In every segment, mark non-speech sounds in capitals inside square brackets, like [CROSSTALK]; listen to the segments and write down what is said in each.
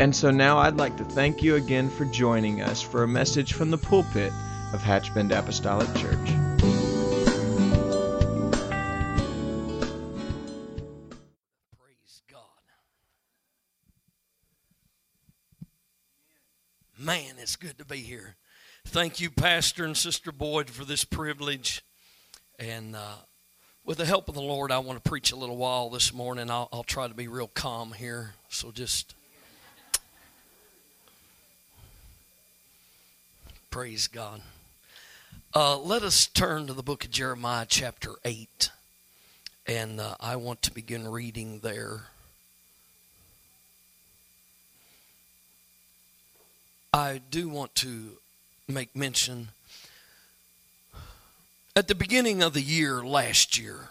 And so now I'd like to thank you again for joining us for a message from the pulpit of Hatchbend Apostolic Church. Praise God. Man, it's good to be here. Thank you, Pastor and Sister Boyd, for this privilege. And uh, with the help of the Lord, I want to preach a little while this morning. I'll, I'll try to be real calm here. So just praise God. Uh, let us turn to the book of Jeremiah, chapter 8. And uh, I want to begin reading there. I do want to make mention at the beginning of the year last year,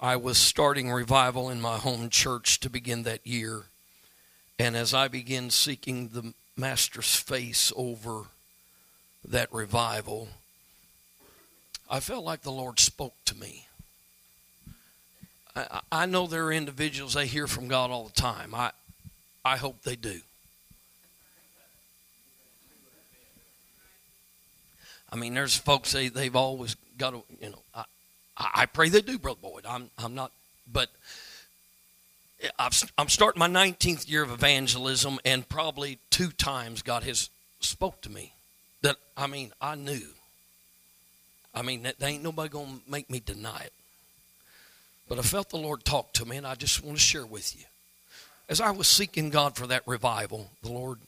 I was starting revival in my home church to begin that year. And as I began seeking the Master's face over that revival, I felt like the Lord spoke to me. I, I know there are individuals they hear from God all the time. I, I hope they do. I mean, there's folks they they've always got to you know. I, I pray they do, brother Boyd. I'm I'm not, but i am starting my 19th year of evangelism, and probably two times God has spoke to me. That I mean, I knew. I mean, that ain't nobody gonna make me deny it. But I felt the Lord talk to me, and I just want to share with you. As I was seeking God for that revival, the Lord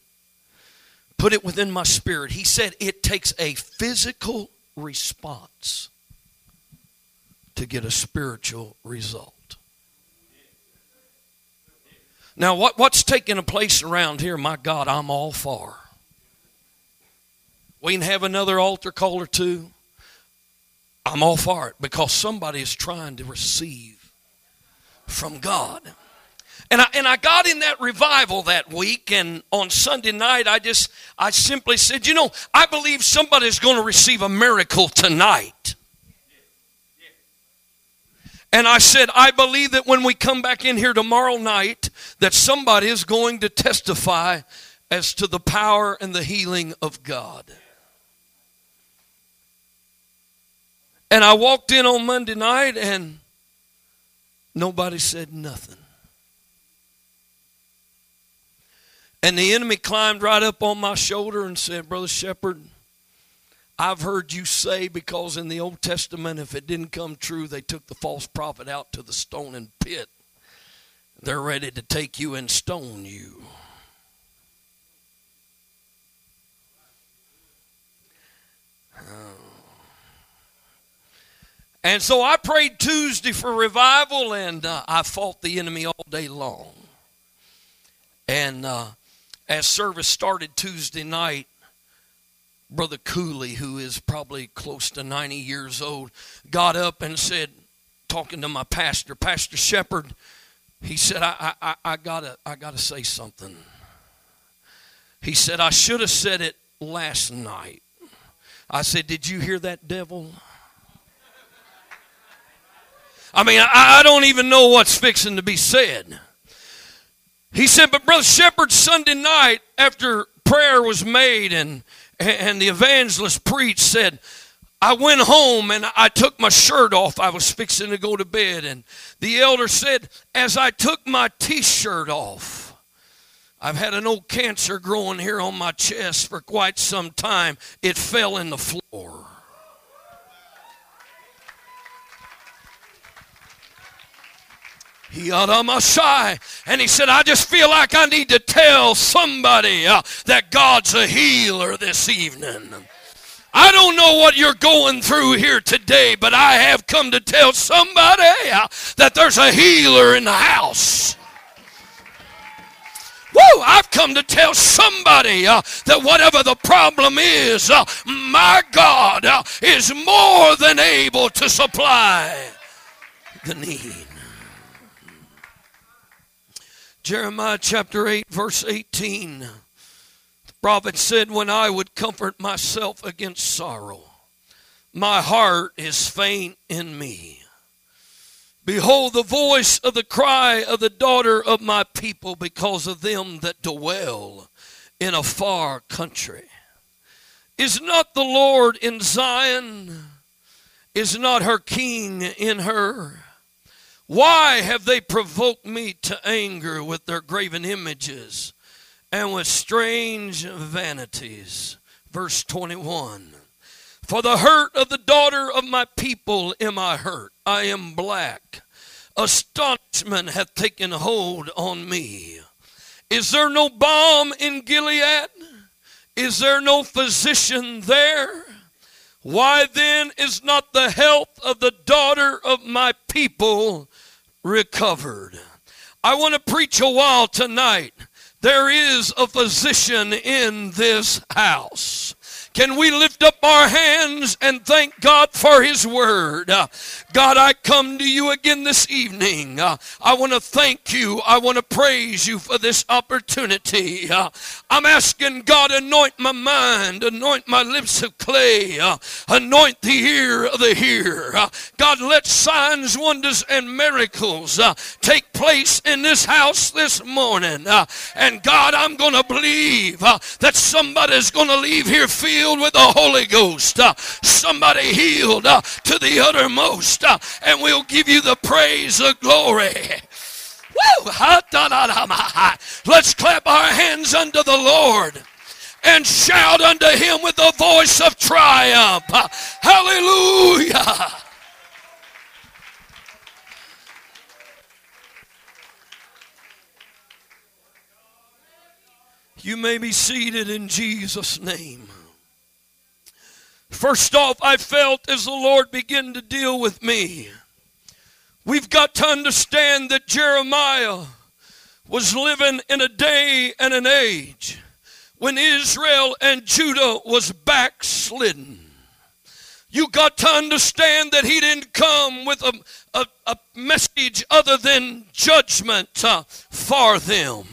put it within my spirit. He said it takes a physical response to get a spiritual result. Now, what, what's taking a place around here, my God, I'm all for. We can have another altar call or two. I'm all for it because somebody is trying to receive from God. And I, and I got in that revival that week, and on Sunday night, I just, I simply said, you know, I believe somebody's going to receive a miracle tonight. And I said, I believe that when we come back in here tomorrow night, that somebody is going to testify as to the power and the healing of God. And I walked in on Monday night, and nobody said nothing. And the enemy climbed right up on my shoulder and said, Brother Shepherd, I've heard you say because in the Old Testament, if it didn't come true, they took the false prophet out to the stoning pit. They're ready to take you and stone you. And so I prayed Tuesday for revival, and uh, I fought the enemy all day long. And uh, as service started Tuesday night, Brother Cooley, who is probably close to 90 years old, got up and said, talking to my pastor, Pastor Shepherd, he said, I, I, I, gotta, I gotta say something. He said, I should have said it last night. I said, Did you hear that devil? I mean, I, I don't even know what's fixing to be said. He said, But Brother Shepherd, Sunday night, after prayer was made and, and the evangelist preached, said, I went home and I took my shirt off. I was fixing to go to bed. And the elder said, As I took my t shirt off, I've had an old cancer growing here on my chest for quite some time. It fell in the floor. And he said, I just feel like I need to tell somebody uh, that God's a healer this evening. I don't know what you're going through here today, but I have come to tell somebody uh, that there's a healer in the house. Woo! I've come to tell somebody uh, that whatever the problem is, uh, my God uh, is more than able to supply the need. Jeremiah chapter 8, verse 18. The prophet said, When I would comfort myself against sorrow, my heart is faint in me. Behold, the voice of the cry of the daughter of my people because of them that dwell in a far country. Is not the Lord in Zion? Is not her king in her? Why have they provoked me to anger with their graven images and with strange vanities? Verse 21 For the hurt of the daughter of my people am I hurt. I am black. Astonishment hath taken hold on me. Is there no balm in Gilead? Is there no physician there? Why then is not the health of the daughter of my people recovered? I want to preach a while tonight. There is a physician in this house. Can we lift up our hands and thank God for His Word? Uh, God, I come to you again this evening. Uh, I want to thank you. I want to praise you for this opportunity. Uh, I'm asking God, anoint my mind, anoint my lips of clay, anoint the ear of the hearer. God, let signs, wonders, and miracles take place in this house this morning. and God, I'm going to believe that somebody's going to leave here filled filled with the Holy Ghost, uh, somebody healed uh, to the uttermost, uh, and we'll give you the praise, the glory. Woo! Let's clap our hands unto the Lord and shout unto him with the voice of triumph. Hallelujah! You may be seated in Jesus' name. First off, I felt as the Lord began to deal with me. We've got to understand that Jeremiah was living in a day and an age when Israel and Judah was backslidden. You got to understand that he didn't come with a, a, a message other than judgment uh, for them.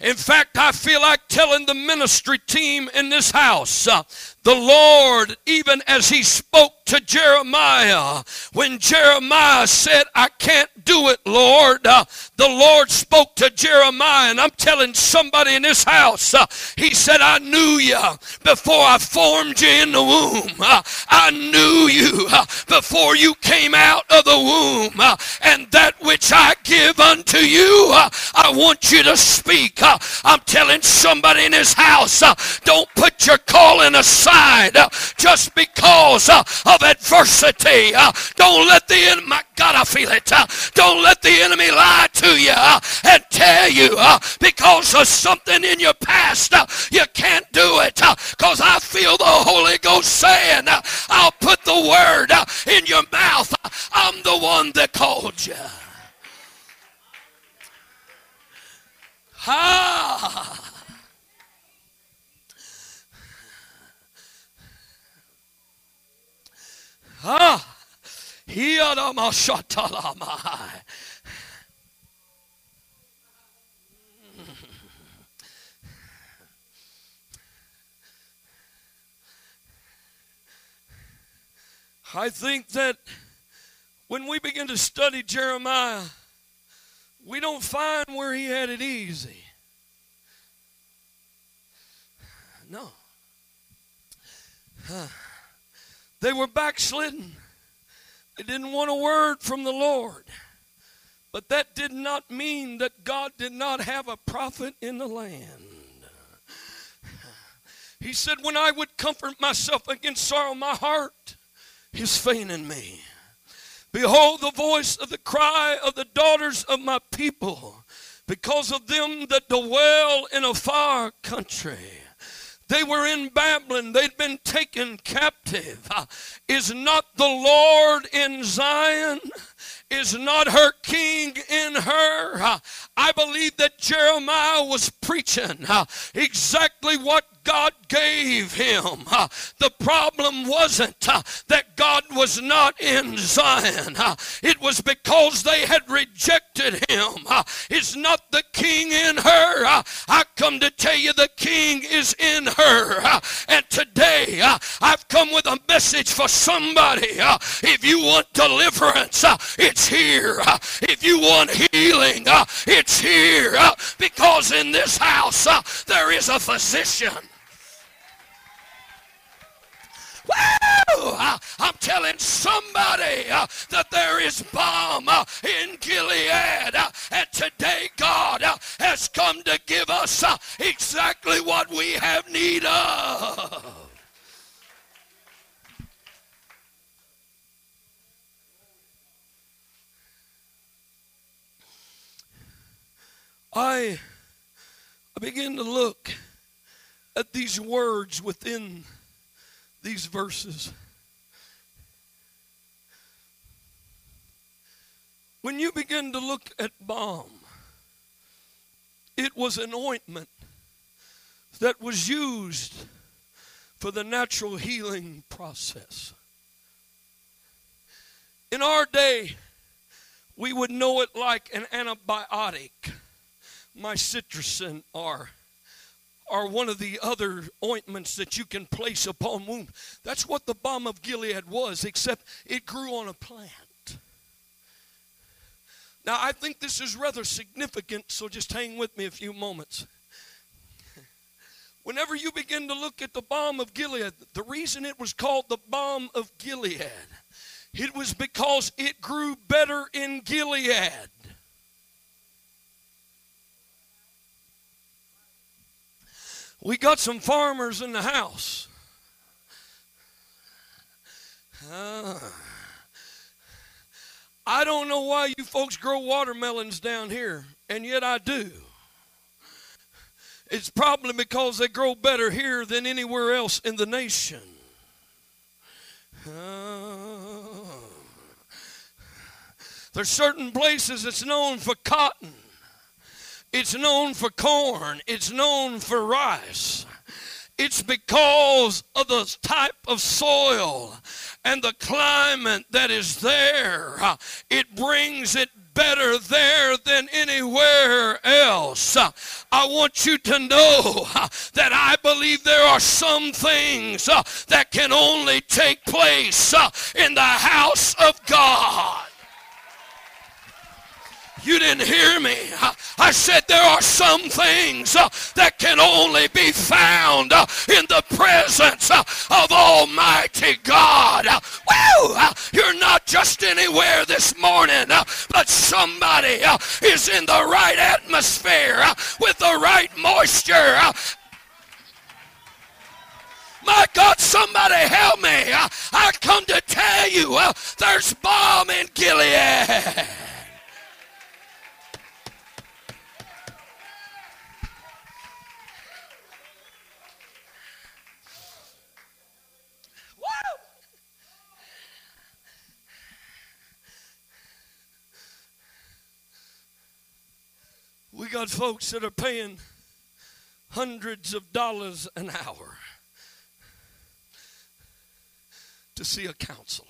In fact, I feel like telling the ministry team in this house uh, the Lord, even as He spoke to Jeremiah, when Jeremiah said, I can't do it, Lord, uh, the Lord spoke to Jeremiah, and I'm telling somebody in this house, uh, He said, I knew you before I formed you in the womb. Uh, I knew you uh, before you came out of the womb. Uh, and that which I give unto you, uh, I want you to speak. I'm telling somebody in this house, don't put your calling aside uh, just because uh, of adversity. Uh, don't let the enemy, my God, I feel it. Don't let the enemy lie to you and tell you because of something in your past you can't do it. Because I feel the Holy Ghost saying, I'll put the word in your mouth. I'm the one that called you. Ah. Ah, I think that when we begin to study Jeremiah, we don't find where he had it easy. No. Huh. They were backslidden. They didn't want a word from the Lord. But that did not mean that God did not have a prophet in the land. He said, When I would comfort myself against sorrow, my heart is faint in me. Behold, the voice of the cry of the daughters of my people, because of them that dwell in a far country. They were in Babylon. They'd been taken captive. Uh, is not the Lord in Zion? Is not her king in her? Uh, I believe that Jeremiah was preaching uh, exactly what God gave him. Uh, the problem wasn't uh, that God was not in Zion, uh, it was because they had rejected him. It's not the king in her. I come to tell you the king is in her. And today I've come with a message for somebody. if you want deliverance, it's here. if you want healing, it's here. because in this house there is a physician. Woo! I'm telling somebody uh, that there is balm uh, in Gilead. Uh, and today God has come to give us exactly what we have need of. I begin to look at these words within these verses. When you begin to look at balm, it was an ointment that was used for the natural healing process. In our day, we would know it like an antibiotic, my misartazine or or one of the other ointments that you can place upon wound. That's what the balm of Gilead was, except it grew on a plant. Now, I think this is rather significant, so just hang with me a few moments. Whenever you begin to look at the balm of Gilead, the reason it was called the balm of Gilead, it was because it grew better in Gilead. We got some farmers in the house. Uh, I don't know why you folks grow watermelons down here, and yet I do. It's probably because they grow better here than anywhere else in the nation. Uh, there's certain places that's known for cotton. It's known for corn, it's known for rice. It's because of the type of soil and the climate that is there. It brings it better there than anywhere else. I want you to know that I believe there are some things that can only take place in the house of God. You didn't hear me. I said there are some things uh, that can only be found uh, in the presence uh, of Almighty God. Woo! You're not just anywhere this morning, but somebody is in the right atmosphere with the right moisture. My God, somebody help me. I come to tell you there's balm in Gilead. We got folks that are paying hundreds of dollars an hour to see a counselor.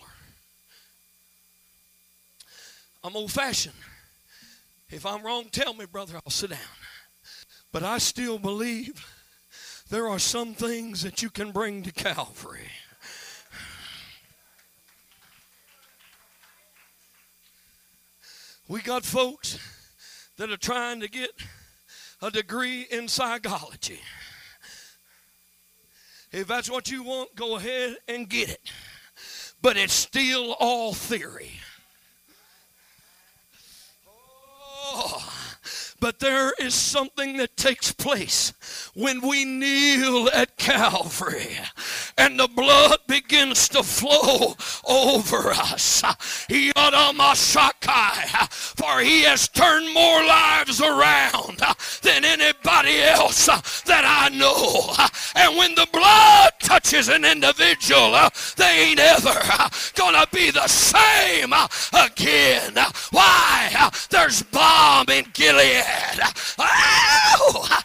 I'm old fashioned. If I'm wrong, tell me, brother, I'll sit down. But I still believe there are some things that you can bring to Calvary. We got folks that are trying to get a degree in psychology. If that's what you want, go ahead and get it. But it's still all theory. Oh, but there is something that takes place when we kneel at Calvary and the blood begins to flow over us. For he has turned more lives around than anybody else that I know. And when the blood touches an individual, they ain't ever gonna be the same again. Why? There's balm in Gilead Gilead. Oh!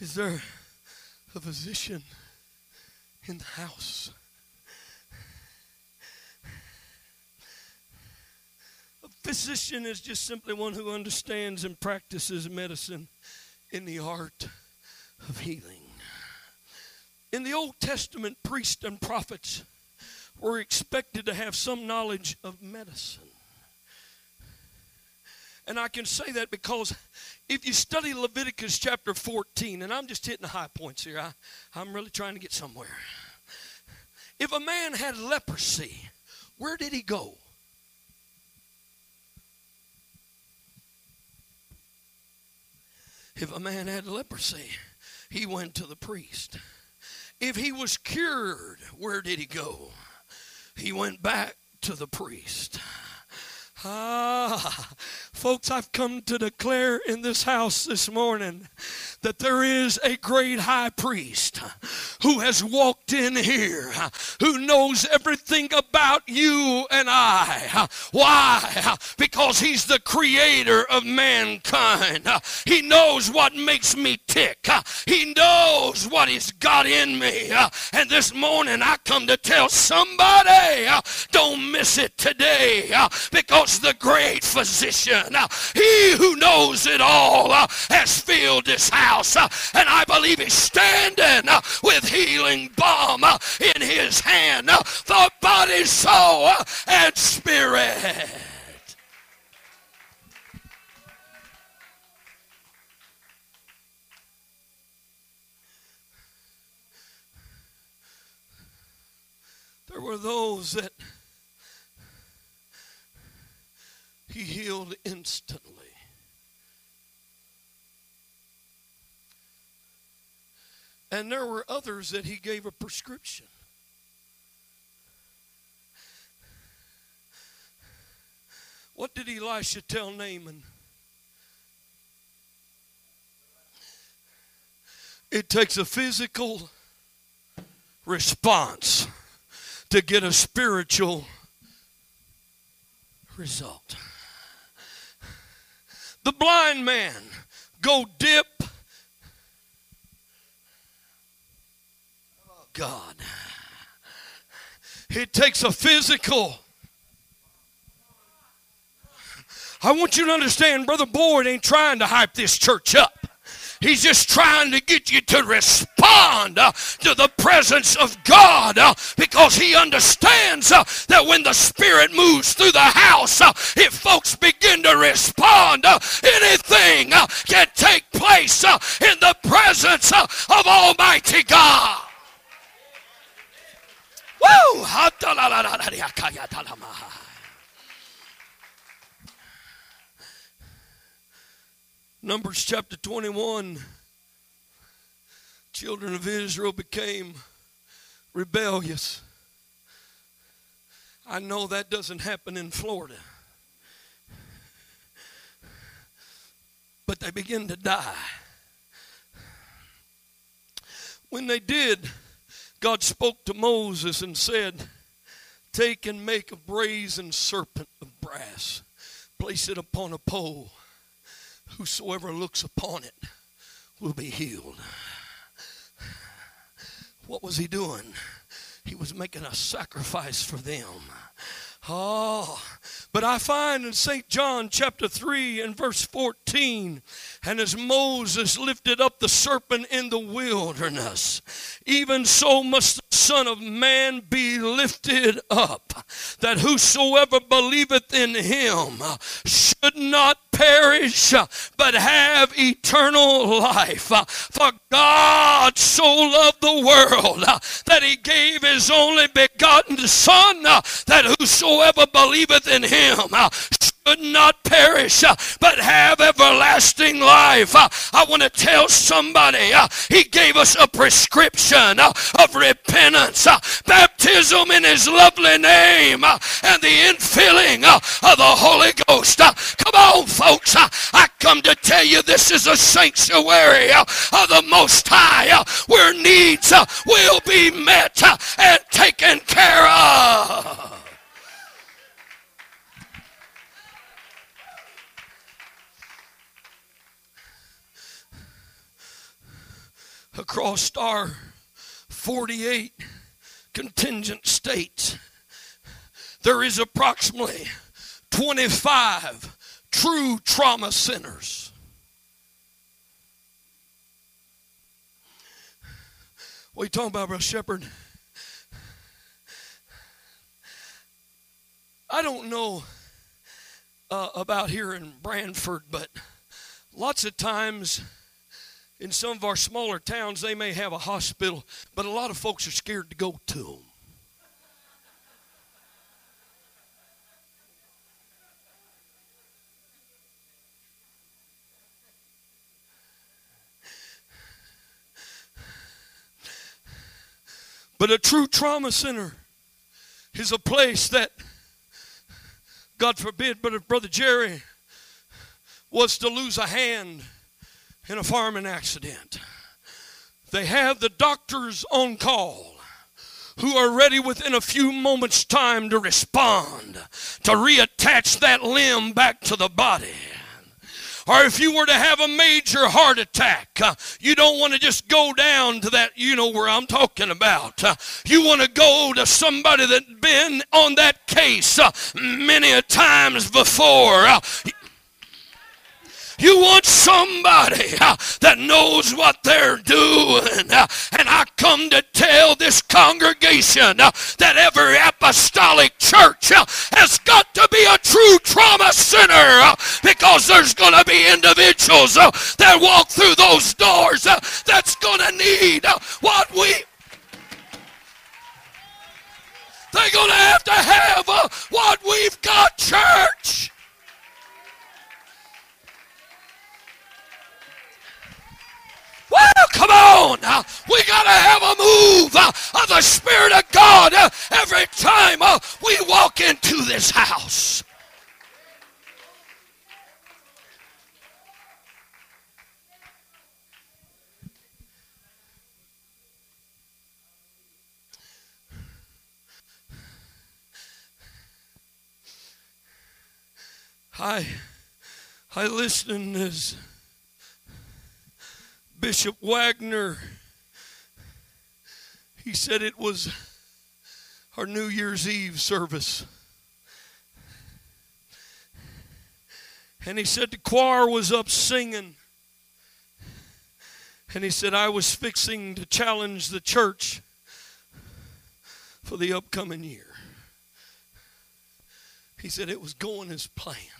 Is there a physician in the house? Physician is just simply one who understands and practices medicine in the art of healing. In the Old Testament, priests and prophets were expected to have some knowledge of medicine. And I can say that because if you study Leviticus chapter 14, and I'm just hitting the high points here, I, I'm really trying to get somewhere. If a man had leprosy, where did he go? If a man had leprosy, he went to the priest. If he was cured, where did he go? He went back to the priest. Ah, folks, I've come to declare in this house this morning that there is a great high priest who has walked in here, who knows everything about you and I. Why? Because he's the creator of mankind. He knows what makes me tick. He knows what he's got in me. And this morning I come to tell somebody, don't miss it today because the great physician, he who knows it all, has filled this house. Uh, and I believe he's standing uh, with healing balm uh, in his hand for body, soul, and spirit. There were those that he healed instantly. And there were others that he gave a prescription. What did Elisha tell Naaman? It takes a physical response to get a spiritual result. The blind man go dip oh, God. It takes a physical. I want you to understand, Brother Boyd ain't trying to hype this church up. He's just trying to get you to respond uh, to the presence of God uh, because he understands uh, that when the Spirit moves through the house, uh, if folks begin to respond, uh, anything uh, can take place in the presence of Almighty God. Woo! Numbers chapter 21. Children of Israel became rebellious. I know that doesn't happen in Florida. But they begin to die. When they did, God spoke to Moses and said, Take and make a brazen serpent of brass, place it upon a pole. Whosoever looks upon it will be healed. What was he doing? He was making a sacrifice for them. Oh, but I find in St. John chapter 3 and verse 14, and as Moses lifted up the serpent in the wilderness, even so must the Son of Man be lifted up, that whosoever believeth in him should not perish, but have eternal life. For God so loved the world that he gave his only begotten Son, that whosoever believeth in him should not perish, uh, but have everlasting life. Uh, I want to tell somebody uh, He gave us a prescription uh, of repentance, uh, baptism in His lovely name, uh, and the infilling of the Holy Ghost. Come on, folks. I come to tell you this is a sanctuary of the Most High where needs will be met and taken care of. Across our 48 contingent states, there is approximately 25 true trauma centers. What are you talking about, Brother Shepherd? I don't know uh, about here in Branford, but lots of times in some of our smaller towns, they may have a hospital, but a lot of folks are scared to go to them. But a true trauma center is a place that, God forbid, but if Brother Jerry was to lose a hand, in a farming accident. They have the doctors on call who are ready within a few moments' time to respond, to reattach that limb back to the body. Or if you were to have a major heart attack, uh, you don't want to just go down to that, you know where I'm talking about. Uh, you want to go to somebody that's been on that case uh, many a times before. Uh, you want somebody uh, that knows what they're doing. Uh, and I come to tell this congregation uh, that every apostolic church uh, has got to be a true trauma center uh, because there's going to be individuals uh, that walk through those doors that's going to need what we they're going to have to have what we've got, church. Well, come on. Uh, we got to have a move uh, of the Spirit of God uh, every time we walk into this house. I I listen as Bishop Wagner, he said it was our New Year's Eve service. And he said the choir was up singing. And he said, I was fixing to challenge the church for the upcoming year. He said it was going as planned.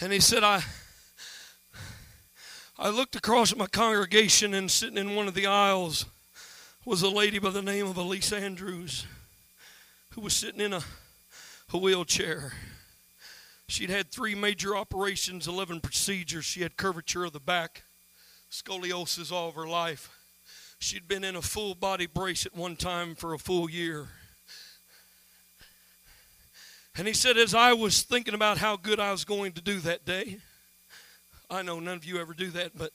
And he said, I, I looked across at my congregation, and sitting in one of the aisles was a lady by the name of Elise Andrews who was sitting in a, a wheelchair. She'd had three major operations, 11 procedures. She had curvature of the back, scoliosis all of her life. She'd been in a full body brace at one time for a full year. And he said, as I was thinking about how good I was going to do that day, I know none of you ever do that, but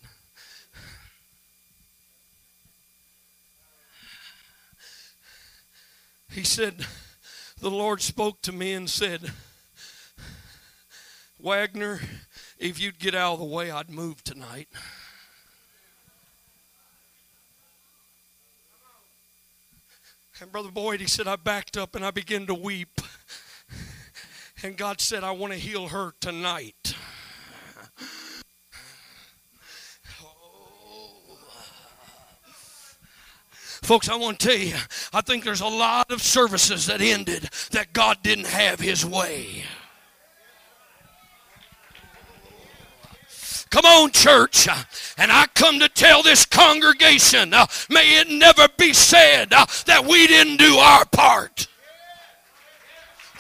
he said, the Lord spoke to me and said, Wagner, if you'd get out of the way, I'd move tonight. And Brother Boyd, he said, I backed up and I began to weep. And God said, I want to heal her tonight. Folks, I want to tell you, I think there's a lot of services that ended that God didn't have his way. Come on, church. And I come to tell this congregation uh, may it never be said uh, that we didn't do our part.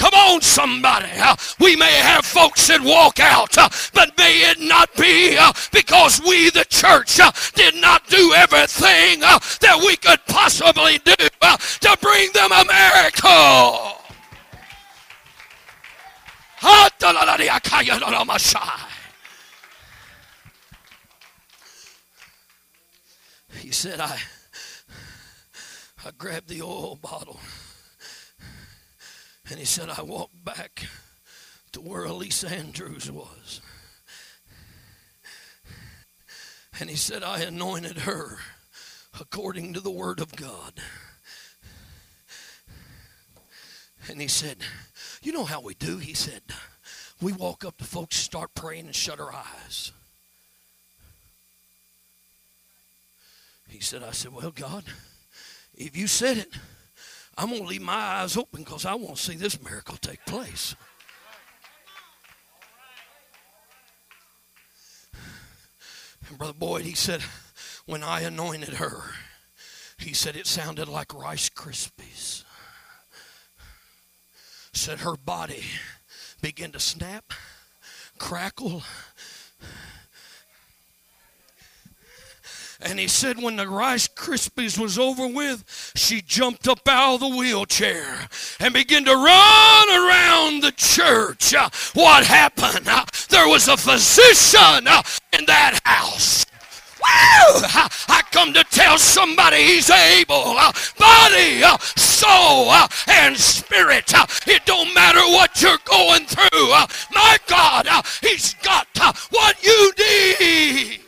Come on, somebody. Uh, we may have folks that walk out, uh, but may it not be uh, because we, the church, did not do everything that we could possibly do to bring them a miracle. He said, I, I grabbed the oil bottle and he said, I walked back to where Elise Andrews was. And he said, I anointed her according to the word of God. And he said, You know how we do? He said, We walk up to folks, start praying, and shut our eyes. He said, I said, Well, God, if you said it, I'm going to leave my eyes open because I want to see this miracle take place. And Brother Boyd, he said, when I anointed her, he said it sounded like Rice Krispies. Said her body began to snap, crackle, And he said, when the Rice Krispies was over with, she jumped up out of the wheelchair and began to run around the church. Uh, what happened? Uh, there was a physician uh, in that house. Woo! Uh, I come to tell somebody he's able. Uh, body, uh, soul, and spirit. It don't matter what you're going through. My God, he's got what you need.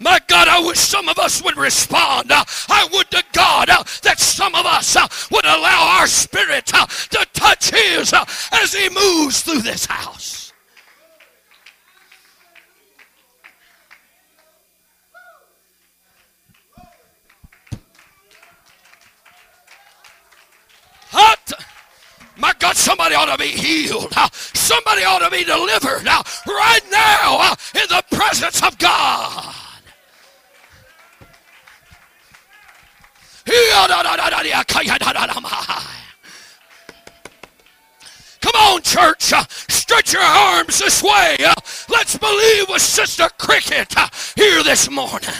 My God, I wish some of us would respond. I would to God that some of us would allow our spirit to touch His as He moves through this house. Hot. My God, somebody ought to be healed. Somebody ought to be delivered right now in the presence of God. Come on, church. Stretch your arms this way. Let's believe with Sister Cricket here this morning.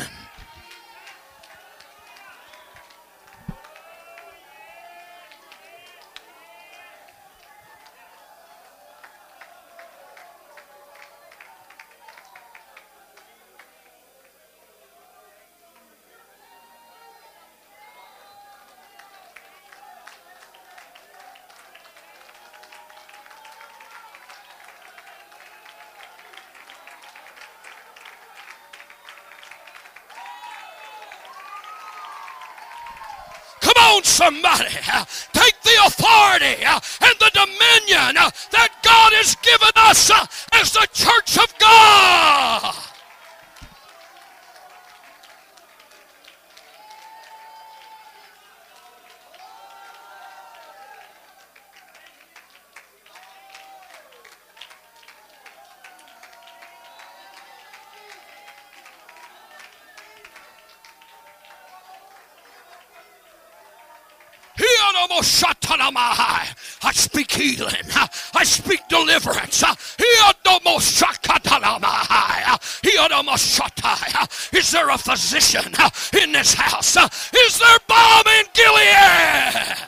Somebody. Take the authority and the dominion that God has given us as the church of God. Speak healing. I speak deliverance. Is there a physician in this house? Is there balm in Gilead?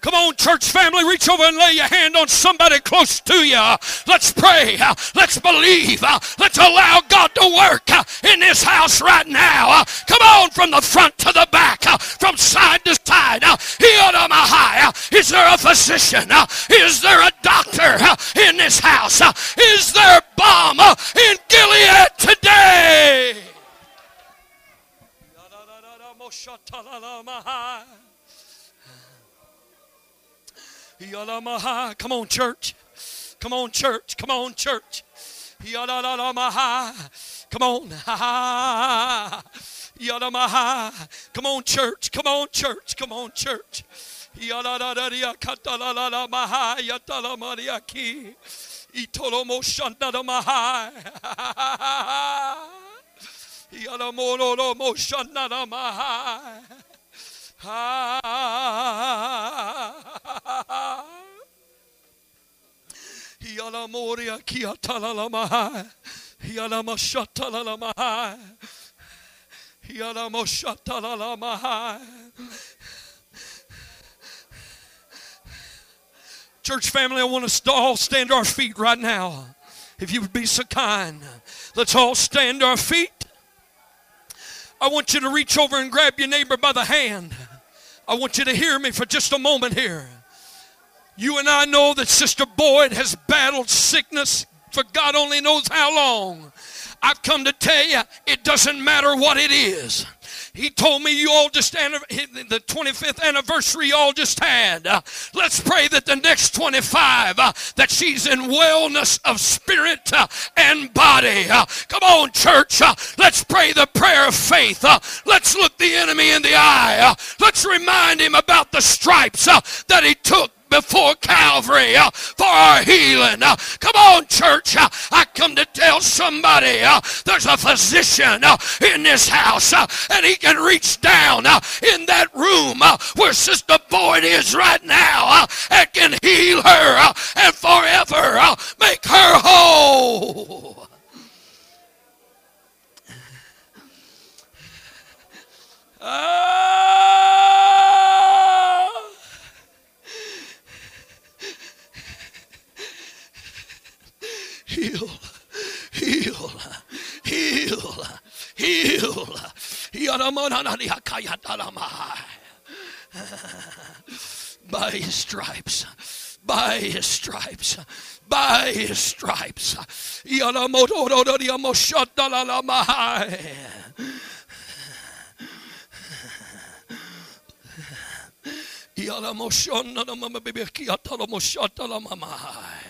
Come on, church family, reach over and lay your hand on somebody close to you. Let's pray. Let's believe. Let's allow God to work in this house right now. Come on, from the front to the back, from side to side. Is there a physician? Is there a doctor in this house? Is there balm in Gilead today? Come on, church. Come on, church. Come on, church. Come on. [LAUGHS] Come on, church. Come on, church. Come on, church. Itolomo [LAUGHS] Church family, I want us to all stand to our feet right now. If you would be so kind, let's all stand to our feet. I want you to reach over and grab your neighbor by the hand. I want you to hear me for just a moment here. You and I know that Sister Boyd has battled sickness for God only knows how long. I've come to tell you, it doesn't matter what it is. He told me you all just, the 25th anniversary you all just had. Uh, let's pray that the next 25, uh, that she's in wellness of spirit uh, and body. Come on, church. Let's pray the prayer of faith. Let's look the enemy in the eye. let's remind him about the stripes that he took before Calvary uh, for our healing. Uh, come on, church. Uh, I come to tell somebody uh, there's a physician uh, in this house uh, and he can reach down in that room where Sister Boyd is right now and can heal her and forever make her whole. Ah! Heal, heal, heal, heal. By his stripes, by his stripes, by his stripes. Baby kiatala moshata mama. Alalamoshata la mama. Ialamoshata la mama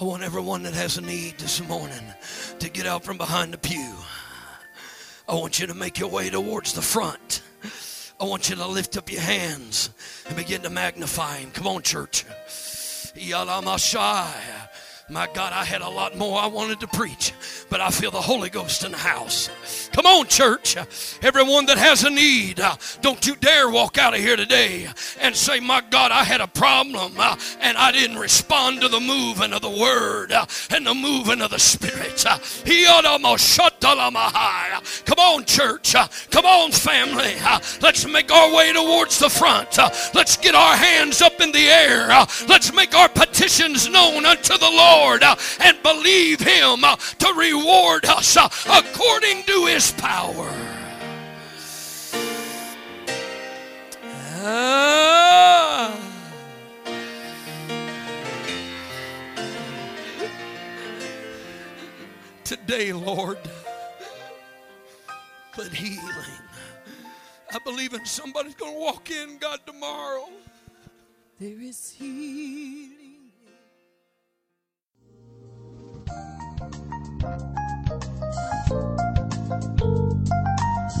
I want everyone that has a need this morning to get out from behind the pew. I want you to make your way towards the front. I want you to lift up your hands and begin to magnify Him. Come on, church. Yalla mashallah. My God, I had a lot more I wanted to preach, but I feel the Holy Ghost in the house. Come on, church. Everyone that has a need, uh, don't you dare walk out of here today and say, My God, I had a problem uh, and I didn't respond to the moving of the Word uh, and the moving of the Spirit. Come on, church. Come on, family. Let's make our way towards the front. Let's get our hands up in the air. Let's make our petitions known unto the Lord. And believe Him to reward us uh, according to His power. Today, Lord, but healing. I believe in somebody's going to walk in, God, tomorrow. There is healing.